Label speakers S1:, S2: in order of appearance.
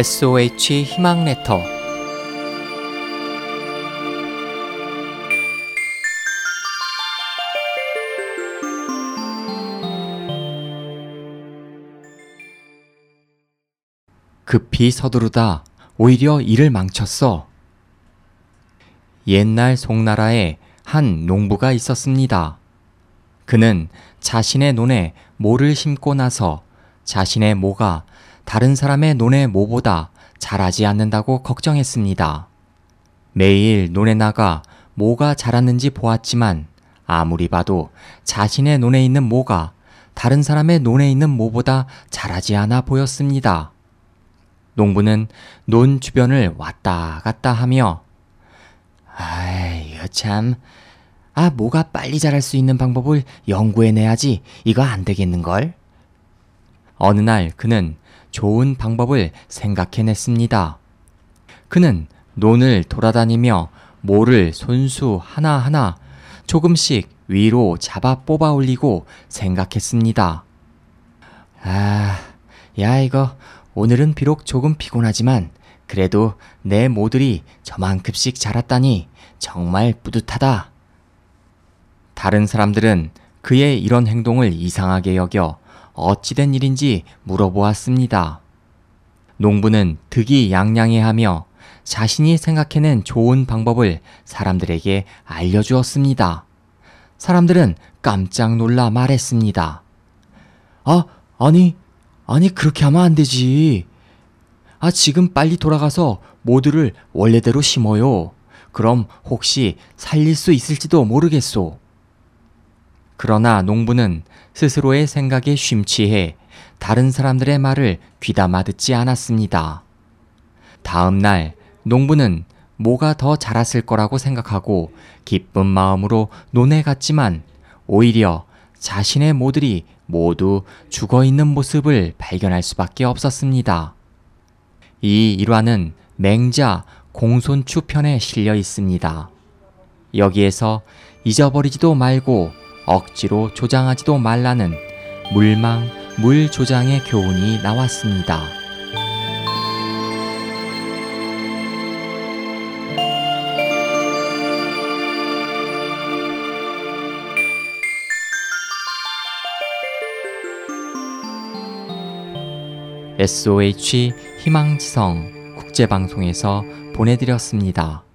S1: SOH 희망 레터 급히 서두르다 오히려 일을 망쳤어. 옛날 송나라에 한 농부가 있었습니다. 그는 자신의 논에 모를 심고 나서 자신의 모가 다른 사람의 논의 모보다 자라지 않는다고 걱정했습니다. 매일 논에 나가 모가 자랐는지 보았지만 아무리 봐도 자신의 논에 있는 모가 다른 사람의 논에 있는 모보다 자라지 않아 보였습니다. 농부는 논 주변을 왔다 갔다 하며 아이, 참. 아, 모가 빨리 자랄 수 있는 방법을 연구해내야지. 이거 안 되겠는걸? 어느 날 그는 좋은 방법을 생각해냈습니다. 그는 논을 돌아다니며 모를 손수 하나하나 조금씩 위로 잡아 뽑아 올리고 생각했습니다. 아, 야, 이거 오늘은 비록 조금 피곤하지만 그래도 내 모들이 저만큼씩 자랐다니 정말 뿌듯하다. 다른 사람들은 그의 이런 행동을 이상하게 여겨 어찌된 일인지 물어보았습니다. 농부는 득이 양양해하며 자신이 생각해낸 좋은 방법을 사람들에게 알려주었습니다. 사람들은 깜짝 놀라 말했습니다. 아, 아니, 아니, 그렇게 하면 안 되지. 아, 지금 빨리 돌아가서 모두를 원래대로 심어요. 그럼 혹시 살릴 수 있을지도 모르겠소. 그러나 농부는 스스로의 생각에 쉼취해 다른 사람들의 말을 귀담아 듣지 않았습니다. 다음 날 농부는 뭐가 더 자랐을 거라고 생각하고 기쁜 마음으로 논에 갔지만 오히려 자신의 모들이 모두 죽어 있는 모습을 발견할 수밖에 없었습니다. 이 일화는 맹자 공손추 편에 실려 있습니다. 여기에서 잊어버리지도 말고 억지로 조장하지도 말라는 물망, 물 조장의 교훈이 나왔습니다. SOH 희망지성 국제방송에서 보내드렸습니다.